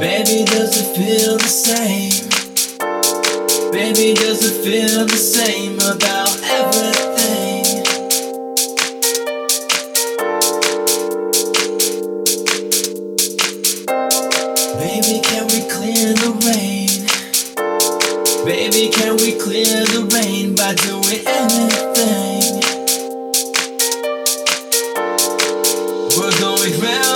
Baby, does it feel the same? Baby, does it feel the same about everything? Baby, can we clear the rain? Baby, can we clear the rain by doing anything? We're going round.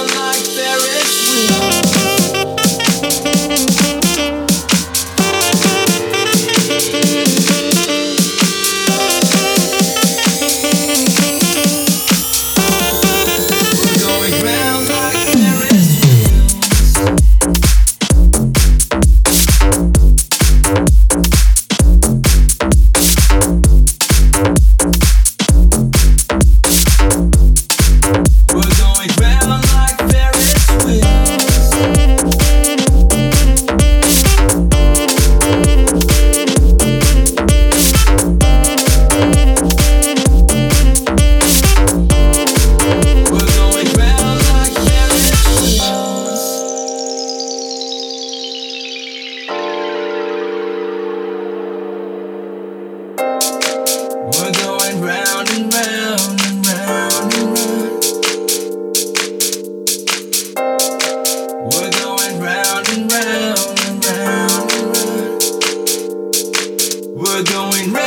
we're going